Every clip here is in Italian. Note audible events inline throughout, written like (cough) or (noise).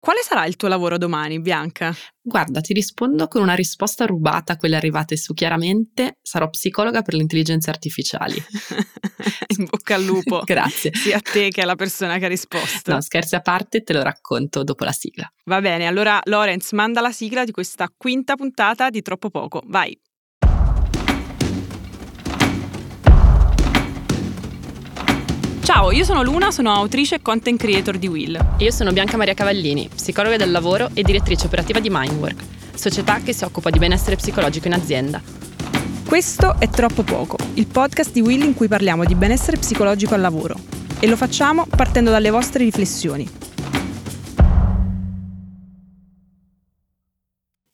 Quale sarà il tuo lavoro domani, Bianca? Guarda, ti rispondo con una risposta rubata a quelle arrivate su chiaramente. Sarò psicologa per le intelligenze artificiali. (laughs) In bocca al lupo. (laughs) Grazie. Sia a te che alla persona che ha risposto. No, scherzi a parte, te lo racconto dopo la sigla. Va bene, allora Lorenz manda la sigla di questa quinta puntata di Troppo Poco. Vai. Ciao, io sono Luna, sono autrice e content creator di Will. E io sono Bianca Maria Cavallini, psicologa del lavoro e direttrice operativa di Mindwork, società che si occupa di benessere psicologico in azienda. Questo è Troppo Poco, il podcast di Will in cui parliamo di benessere psicologico al lavoro. E lo facciamo partendo dalle vostre riflessioni.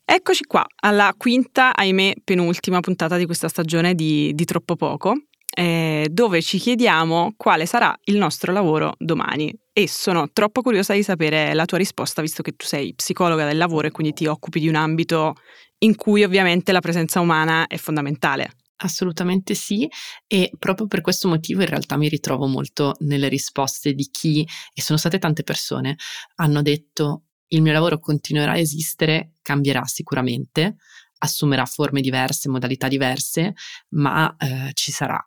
Eccoci qua, alla quinta, ahimè, penultima puntata di questa stagione di, di Troppo Poco eh, dove ci chiediamo quale sarà il nostro lavoro domani. E sono troppo curiosa di sapere la tua risposta, visto che tu sei psicologa del lavoro e quindi ti occupi di un ambito in cui ovviamente la presenza umana è fondamentale. Assolutamente sì, e proprio per questo motivo in realtà mi ritrovo molto nelle risposte di chi, e sono state tante persone, hanno detto il mio lavoro continuerà a esistere, cambierà sicuramente, assumerà forme diverse, modalità diverse, ma eh, ci sarà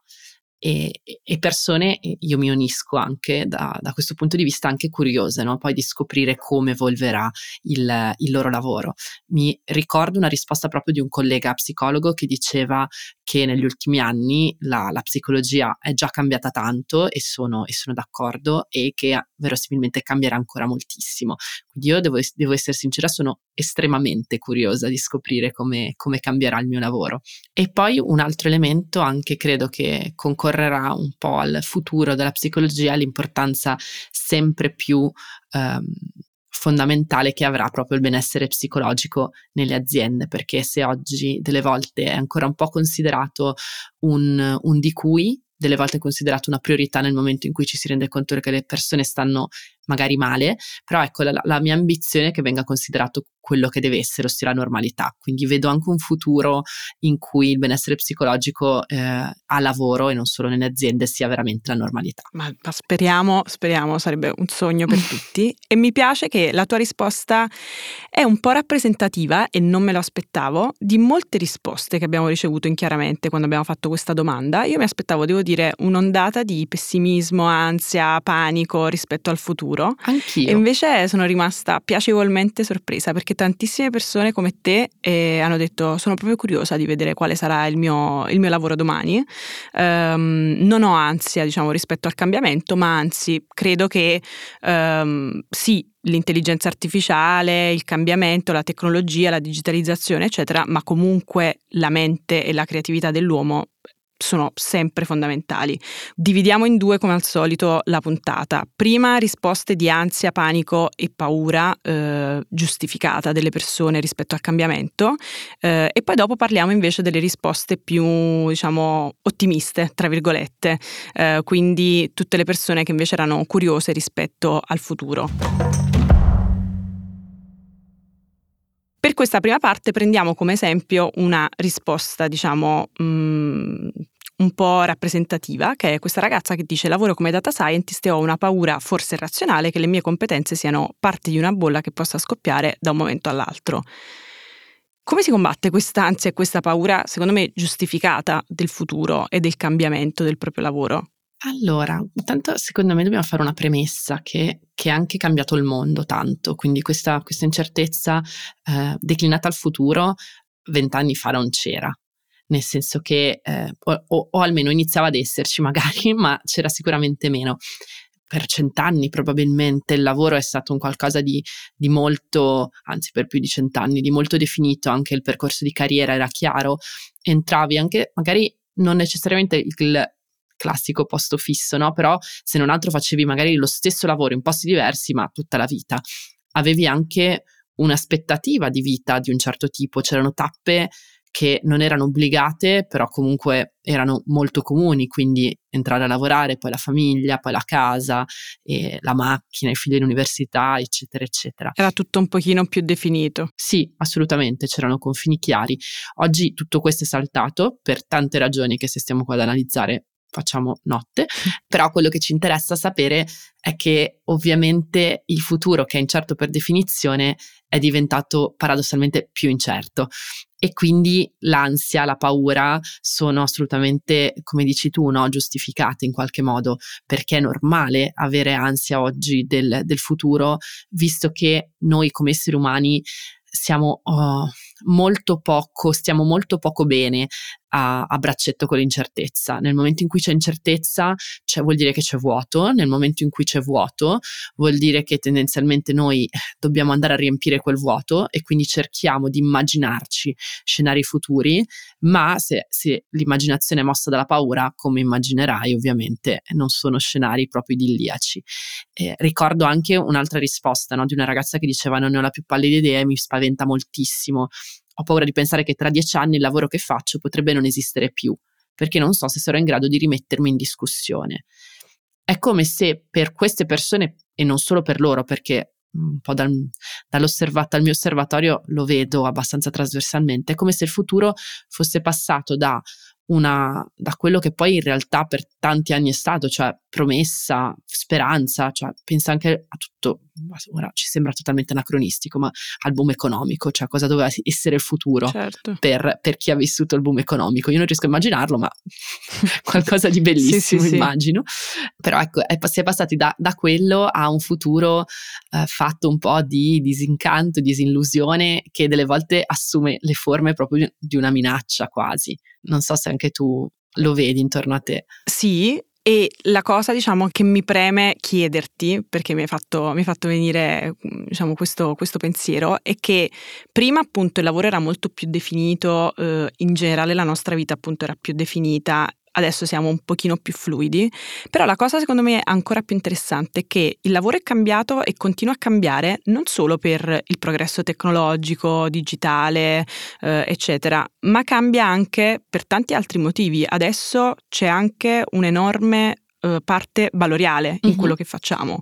e, e, persone, io mi unisco anche da, da, questo punto di vista anche curiose, no? poi di scoprire come evolverà il, il, loro lavoro. Mi ricordo una risposta proprio di un collega psicologo che diceva che negli ultimi anni la, la psicologia è già cambiata tanto e sono, e sono, d'accordo e che verosimilmente cambierà ancora moltissimo. Quindi io devo, devo essere sincera, sono estremamente curiosa di scoprire come, come cambierà il mio lavoro. E poi un altro elemento anche credo che concorrerà un po' al futuro della psicologia, l'importanza sempre più ehm, fondamentale che avrà proprio il benessere psicologico nelle aziende, perché se oggi delle volte è ancora un po' considerato un, un di cui, delle volte è considerato una priorità nel momento in cui ci si rende conto che le persone stanno magari male, però ecco la, la mia ambizione è che venga considerato quello che deve essere, ossia la normalità. Quindi vedo anche un futuro in cui il benessere psicologico eh, a lavoro e non solo nelle aziende sia veramente la normalità. Ma, ma speriamo, speriamo, sarebbe un sogno per (laughs) tutti. E mi piace che la tua risposta è un po' rappresentativa, e non me lo aspettavo, di molte risposte che abbiamo ricevuto in chiaramente quando abbiamo fatto questa domanda. Io mi aspettavo, devo dire, un'ondata di pessimismo, ansia, panico rispetto al futuro futuro. Anch'io. E invece sono rimasta piacevolmente sorpresa perché tantissime persone come te eh, hanno detto sono proprio curiosa di vedere quale sarà il mio, il mio lavoro domani. Um, non ho ansia diciamo rispetto al cambiamento, ma anzi credo che um, sì, l'intelligenza artificiale, il cambiamento, la tecnologia, la digitalizzazione, eccetera, ma comunque la mente e la creatività dell'uomo sono sempre fondamentali. Dividiamo in due come al solito la puntata. Prima risposte di ansia, panico e paura eh, giustificata delle persone rispetto al cambiamento eh, e poi dopo parliamo invece delle risposte più diciamo ottimiste, tra virgolette, eh, quindi tutte le persone che invece erano curiose rispetto al futuro. Per questa prima parte prendiamo come esempio una risposta, diciamo, mh, mm, un po' rappresentativa, che è questa ragazza che dice lavoro come data scientist e ho una paura forse irrazionale che le mie competenze siano parte di una bolla che possa scoppiare da un momento all'altro. Come si combatte quest'ansia e questa paura, secondo me, giustificata del futuro e del cambiamento del proprio lavoro? Allora, intanto secondo me dobbiamo fare una premessa che, che è anche cambiato il mondo tanto, quindi questa, questa incertezza eh, declinata al futuro vent'anni fa non c'era, nel senso che, eh, o, o, almeno iniziava ad esserci magari, (laughs) ma c'era sicuramente meno. Per cent'anni probabilmente il lavoro è stato un qualcosa di, di molto, anzi per più di cent'anni, di molto definito, anche il percorso di carriera era chiaro, entravi anche magari non necessariamente il classico posto fisso, no? Però se non altro facevi magari lo stesso lavoro in posti diversi, ma tutta la vita. Avevi anche un'aspettativa di vita di un certo tipo, c'erano tappe che non erano obbligate, però comunque erano molto comuni, quindi entrare a lavorare, poi la famiglia, poi la casa, la macchina, i figli all'università, eccetera, eccetera. Era tutto un pochino più definito. Sì, assolutamente, c'erano confini chiari. Oggi tutto questo è saltato per tante ragioni che se stiamo qua ad analizzare facciamo notte, però quello che ci interessa sapere è che ovviamente il futuro, che è incerto per definizione, è diventato paradossalmente più incerto. E quindi l'ansia, la paura sono assolutamente, come dici tu, no, giustificate in qualche modo, perché è normale avere ansia oggi del, del futuro, visto che noi come esseri umani siamo oh, molto poco, stiamo molto poco bene a, a, braccetto con l'incertezza. Nel momento in cui c'è incertezza, cioè, vuol dire che c'è vuoto, nel momento in cui c'è vuoto, vuol dire che tendenzialmente noi dobbiamo andare a riempire quel vuoto e quindi cerchiamo di immaginarci scenari futuri, ma se, se l'immaginazione è mossa dalla paura, come immaginerai, ovviamente non sono scenari proprio idilliaci. Eh, ricordo anche un'altra risposta no, di una ragazza che diceva non ne ho la più pallida idea e mi spaventa moltissimo ho paura di pensare che tra dieci anni il lavoro che faccio potrebbe non esistere più, perché non so se sarò in grado di rimettermi in discussione. È come se per queste persone, e non solo per loro, perché un po' dal, dall'osservato al mio osservatorio lo vedo abbastanza trasversalmente, è come se il futuro fosse passato da una, da quello che poi in realtà per tanti anni è stato, cioè promessa, speranza, cioè pensa anche a tutto, ora ci sembra totalmente anacronistico, ma al boom economico, cioè cosa doveva essere il futuro certo. per, per, chi ha vissuto il boom economico. Io non riesco a immaginarlo, ma (laughs) qualcosa di bellissimo sì, sì, immagino. Sì. Però ecco, è, si è passati da, da, quello a un futuro eh, fatto un po' di disincanto, disillusione, che delle volte assume le forme proprio di una minaccia quasi. Non so se anche tu lo vedi intorno a te. Sì, e la cosa, diciamo, che mi preme chiederti, perché mi hai fatto, mi hai fatto venire diciamo, questo, questo, pensiero, è che prima appunto il lavoro era molto più definito, eh, in generale la nostra vita appunto era più definita adesso siamo un pochino più fluidi, però la cosa secondo me ancora più interessante è che il lavoro è cambiato e continua a cambiare non solo per il progresso tecnologico, digitale, eh, eccetera, ma cambia anche per tanti altri motivi. Adesso c'è anche un'enorme eh, parte valoriale in mm-hmm. quello che facciamo.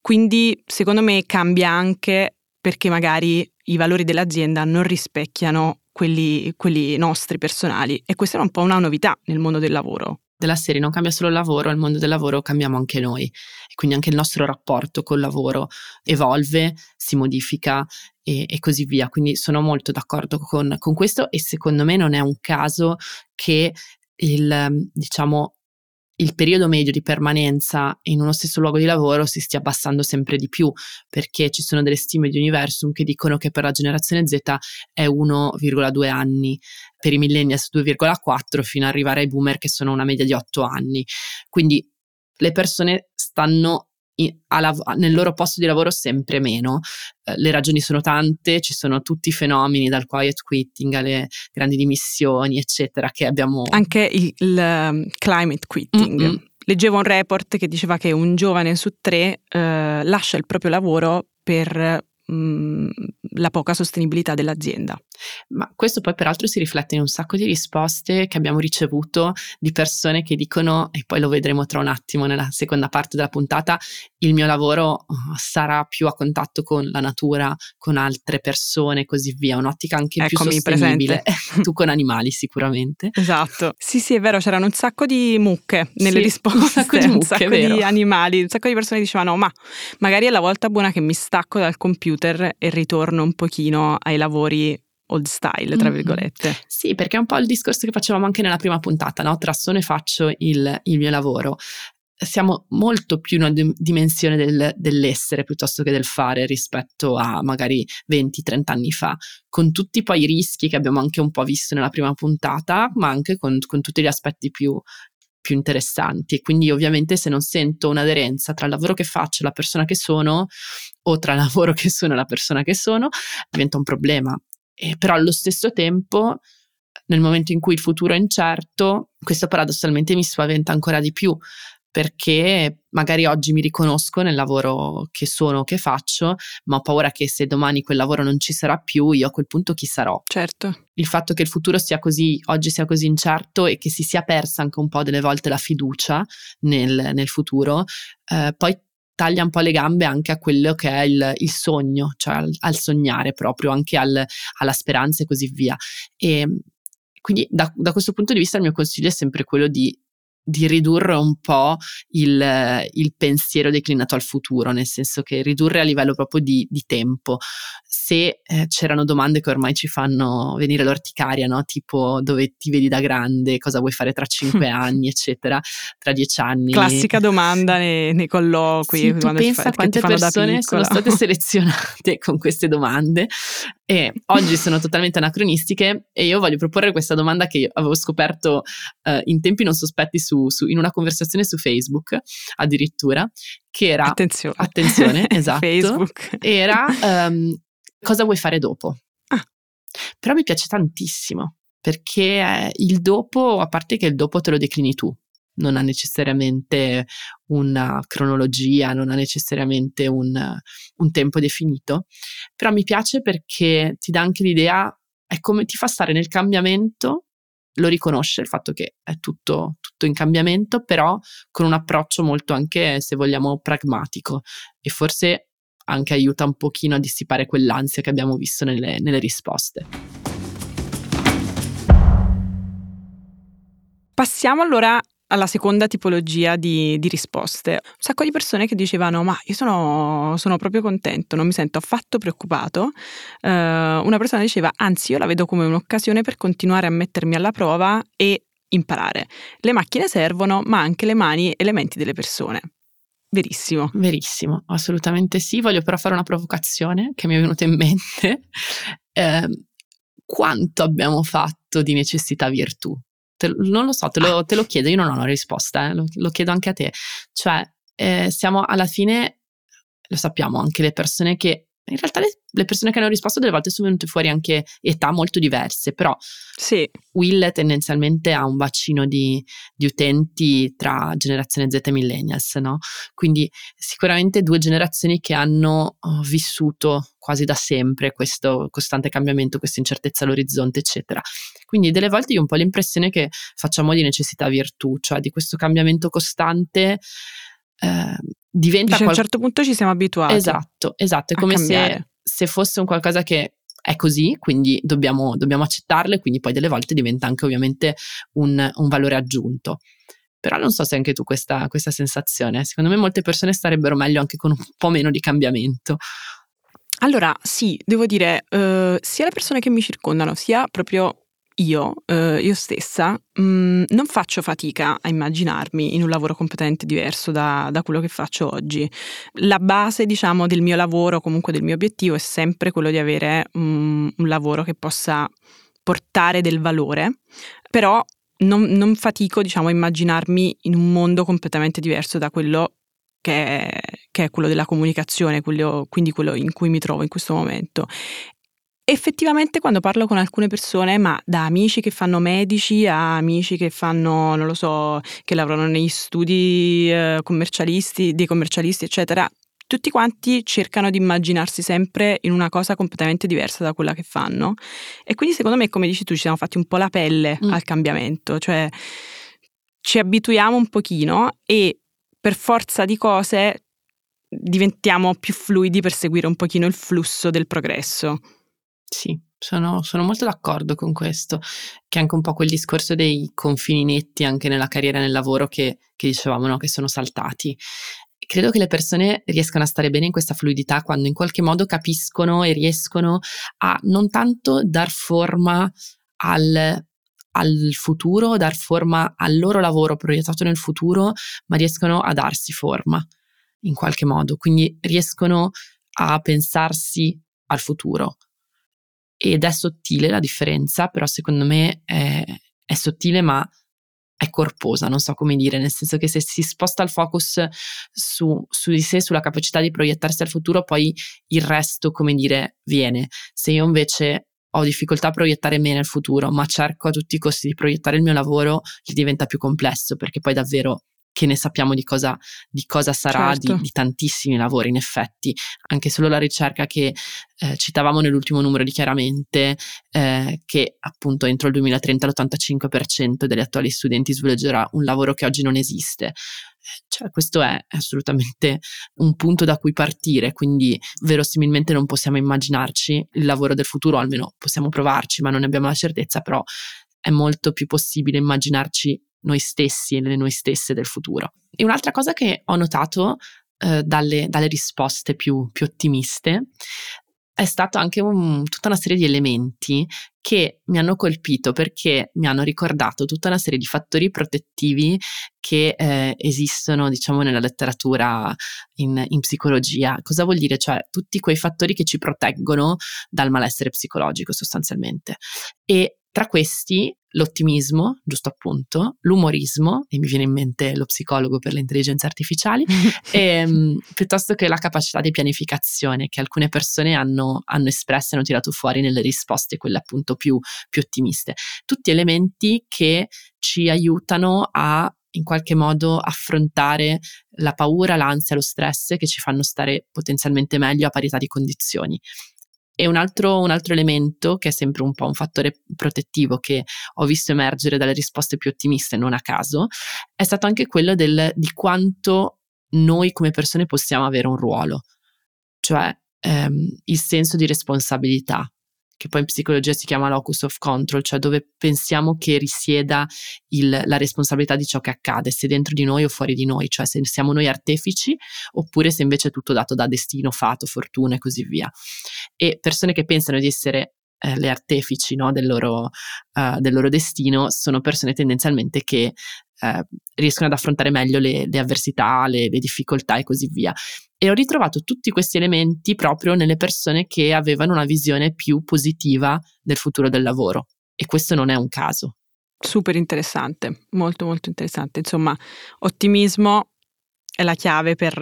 Quindi secondo me cambia anche perché magari i valori dell'azienda non rispecchiano quelli, quelli nostri personali. E questa è un po' una novità nel mondo del lavoro. Della serie non cambia solo il lavoro, nel mondo del lavoro cambiamo anche noi. E quindi anche il nostro rapporto col lavoro evolve, si modifica e, e così via. Quindi sono molto d'accordo con, con, questo e secondo me non è un caso che il, diciamo, il periodo medio di permanenza in uno stesso luogo di lavoro si stia abbassando sempre di più, perché ci sono delle stime di Universum che dicono che per la generazione Z è 1,2 anni, per i millennials 2,4 fino ad arrivare ai boomer che sono una media di 8 anni. Quindi le persone stanno lav- nel loro posto di lavoro sempre meno. Eh, le ragioni sono tante, ci sono tutti i fenomeni dal quiet quitting alle grandi dimissioni, eccetera, che abbiamo... Anche il, il um, climate quitting. Mm-hmm. Leggevo un report che diceva che un giovane su tre eh, lascia il proprio lavoro per la poca sostenibilità dell'azienda. Ma questo poi peraltro si riflette in un sacco di risposte che abbiamo ricevuto di persone che dicono, e poi lo vedremo tra un attimo nella seconda parte della puntata, il mio lavoro oh, sarà più a contatto con la natura, con altre persone e così via, un'ottica anche Eccomi, più sostenibile. (laughs) tu con animali sicuramente. Esatto. Sì, sì, è vero, c'erano un sacco di mucche nelle sì, risposte, un sacco di, mucche, (laughs) un sacco di animali, un sacco di persone dicevano ma magari è la volta buona che mi stacco dal computer e ritorno un pochino ai lavori old style, tra virgolette. Mm-hmm. Sì, perché è un po' il discorso che facevamo anche nella prima puntata, no? Tra sono e faccio il, il mio lavoro. Siamo molto più in una dimensione del, dell'essere piuttosto che del fare rispetto a magari 20-30 anni fa, con tutti poi i rischi che abbiamo anche un po' visto nella prima puntata, ma anche con, con tutti gli aspetti più, più interessanti e quindi ovviamente se non sento un'aderenza tra il lavoro che faccio e la persona che sono o tra il lavoro che sono e la persona che sono diventa un problema e però allo stesso tempo nel momento in cui il futuro è incerto questo paradossalmente mi spaventa ancora di più perché magari oggi mi riconosco nel lavoro che sono, che faccio, ma ho paura che se domani quel lavoro non ci sarà più, io a quel punto chi sarò? Certo. Il fatto che il futuro sia così, oggi sia così incerto e che si sia persa anche un po' delle volte la fiducia nel, nel futuro, eh, poi taglia un po' le gambe anche a quello che è il, il sogno, cioè al, al, sognare proprio, anche al, alla speranza e così via. E quindi da, da questo punto di vista il mio consiglio è sempre quello di di ridurre un po' il, il, pensiero declinato al futuro, nel senso che ridurre a livello proprio di, di tempo. Se eh, c'erano domande che ormai ci fanno venire l'orticaria, no? tipo dove ti vedi da grande, cosa vuoi fare tra cinque (laughs) anni, eccetera, tra dieci anni. Classica domanda nei, nei colloqui. Sì, tu pensa fa, quante persone sono state (laughs) selezionate con queste domande e oggi sono totalmente anacronistiche e io voglio proporre questa domanda che avevo scoperto uh, in tempi non sospetti su, su, in una conversazione su Facebook addirittura, che era... Attenzione. Attenzione, (laughs) esatto. Facebook. Era um, (laughs) cosa vuoi fare dopo? Ah. Però mi piace tantissimo perché il dopo, a parte che il dopo te lo declini tu, non ha necessariamente una cronologia, non ha necessariamente un, un tempo definito, però mi piace perché ti dà anche l'idea, è come ti fa stare nel cambiamento, lo riconosce il fatto che è tutto, tutto in cambiamento, però con un approccio molto anche, se vogliamo, pragmatico e forse anche aiuta un pochino a dissipare quell'ansia che abbiamo visto nelle, nelle risposte. Passiamo allora alla seconda tipologia di, di, risposte. Un sacco di persone che dicevano: Ma io sono, sono proprio contento, non mi sento affatto preoccupato. Uh, una persona diceva: Anzi, io la vedo come un'occasione per continuare a mettermi alla prova e imparare. Le macchine servono, ma anche le mani e le menti delle persone. Verissimo. Verissimo, assolutamente sì. Voglio però fare una provocazione che mi è venuta in mente. Eh, quanto abbiamo fatto di necessità virtù? Te, non lo so, te lo, te lo, chiedo, io non ho una risposta, eh, lo, lo, chiedo anche a te. Cioè, eh, siamo alla fine, lo sappiamo, anche le persone che in realtà le, le, persone che hanno risposto delle volte sono venute fuori anche età molto diverse, però sì. Will tendenzialmente ha un bacino di, di, utenti tra generazione Z e millennials, no? Quindi sicuramente due generazioni che hanno uh, vissuto quasi da sempre questo costante cambiamento, questa incertezza all'orizzonte, eccetera. Quindi delle volte io ho un po' l'impressione che facciamo di necessità virtù, cioè di questo cambiamento costante eh, diventa... Dice, qual- a un certo punto ci siamo abituati. Esatto, esatto, è come se, se, fosse un qualcosa che è così, quindi dobbiamo, dobbiamo accettarlo e quindi poi delle volte diventa anche ovviamente un, un valore aggiunto. Però non so se anche tu questa, questa sensazione, secondo me molte persone starebbero meglio anche con un po' meno di cambiamento. Allora, sì, devo dire, uh, sia le persone che mi circondano, sia proprio io, eh, io stessa, mh, mm, non faccio fatica a immaginarmi in un lavoro completamente diverso da, da, quello che faccio oggi. La base, diciamo, del mio lavoro, comunque del mio obiettivo, è sempre quello di avere um, un lavoro che possa portare del valore, però non, non fatico, diciamo, a immaginarmi in un mondo completamente diverso da quello che è, che è, quello della comunicazione, quello, quindi quello in cui mi trovo in questo momento effettivamente quando parlo con alcune persone, ma da amici che fanno medici a amici che fanno, non lo so, che lavorano negli studi eh, commercialisti, dei commercialisti, eccetera, tutti quanti cercano di immaginarsi sempre in una cosa completamente diversa da quella che fanno. E quindi secondo me, come dici tu, ci siamo fatti un po' la pelle mm. al cambiamento, cioè ci abituiamo un pochino e per forza di cose diventiamo più fluidi per seguire un pochino il flusso del progresso. Sì, sono, sono, molto d'accordo con questo, che è anche un po' quel discorso dei confini netti anche nella carriera e nel lavoro che, che dicevamo, no? che sono saltati. Credo che le persone riescano a stare bene in questa fluidità quando in qualche modo capiscono e riescono a non tanto dar forma al, al futuro, dar forma al loro lavoro proiettato nel futuro, ma riescono a darsi forma in qualche modo. Quindi riescono a pensarsi al futuro, ed è sottile la differenza, però secondo me è, è sottile ma è corposa, non so come dire, nel senso che se si sposta il focus su, su, di sé, sulla capacità di proiettarsi al futuro, poi il resto, come dire, viene. Se io invece ho difficoltà a proiettare me nel futuro, ma cerco a tutti i costi di proiettare il mio lavoro, gli diventa più complesso, perché poi davvero che ne sappiamo di cosa, di cosa sarà certo. di, di, tantissimi lavori, in effetti. Anche solo la ricerca che eh, citavamo nell'ultimo numero di chiaramente, eh, che appunto entro il 2030 l'85% degli attuali studenti svolgerà un lavoro che oggi non esiste. Cioè, questo è assolutamente un punto da cui partire, quindi verosimilmente non possiamo immaginarci il lavoro del futuro, almeno possiamo provarci, ma non ne abbiamo la certezza, però è molto più possibile immaginarci noi stessi e le noi stesse del futuro. E un'altra cosa che ho notato eh, dalle, dalle, risposte più, più ottimiste è stato anche un, tutta una serie di elementi che mi hanno colpito perché mi hanno ricordato tutta una serie di fattori protettivi che eh, esistono, diciamo, nella letteratura in, in, psicologia. Cosa vuol dire? Cioè, tutti quei fattori che ci proteggono dal malessere psicologico, sostanzialmente. E tra questi l'ottimismo, giusto appunto, l'umorismo, e mi viene in mente lo psicologo per le intelligenze artificiali, e, (laughs) ehm, piuttosto che la capacità di pianificazione che alcune persone hanno, hanno espresso e hanno tirato fuori nelle risposte, quelle appunto più, più ottimiste. Tutti elementi che ci aiutano a in qualche modo affrontare la paura, l'ansia, lo stress che ci fanno stare potenzialmente meglio a parità di condizioni. E un altro, un altro, elemento, che è sempre un po' un fattore protettivo che ho visto emergere dalle risposte più ottimiste, non a caso, è stato anche quello del, di quanto noi come persone possiamo avere un ruolo, cioè ehm, il senso di responsabilità, che poi in psicologia si chiama locus of control, cioè dove pensiamo che risieda il, la responsabilità di ciò che accade, se dentro di noi o fuori di noi, cioè se siamo noi artefici oppure se invece è tutto dato da destino, fato, fortuna e così via. E persone che pensano di essere eh, le artefici no, del, loro, uh, del, loro, destino sono persone tendenzialmente che eh, riescono ad affrontare meglio le, le avversità, le, le difficoltà e così via. E ho ritrovato tutti questi elementi proprio nelle persone che avevano una visione più positiva del futuro del lavoro. E questo non è un caso. Super interessante, molto molto interessante. Insomma, ottimismo è la chiave per,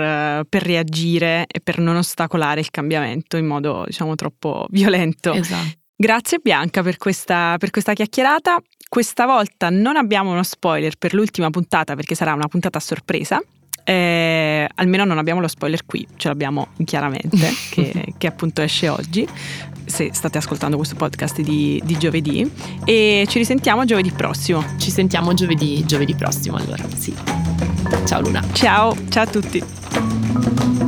per, reagire e per non ostacolare il cambiamento in modo, diciamo, troppo violento. Esatto. Grazie Bianca per questa, per questa chiacchierata. Questa volta non abbiamo uno spoiler per l'ultima puntata perché sarà una puntata a sorpresa, eh, almeno non abbiamo lo spoiler qui, ce l'abbiamo chiaramente, (laughs) che, che, appunto esce oggi, se state ascoltando questo podcast di, di, giovedì. E ci risentiamo giovedì prossimo. Ci sentiamo giovedì, giovedì prossimo allora, sì. Ciao Luna. Ciao, ciao a tutti.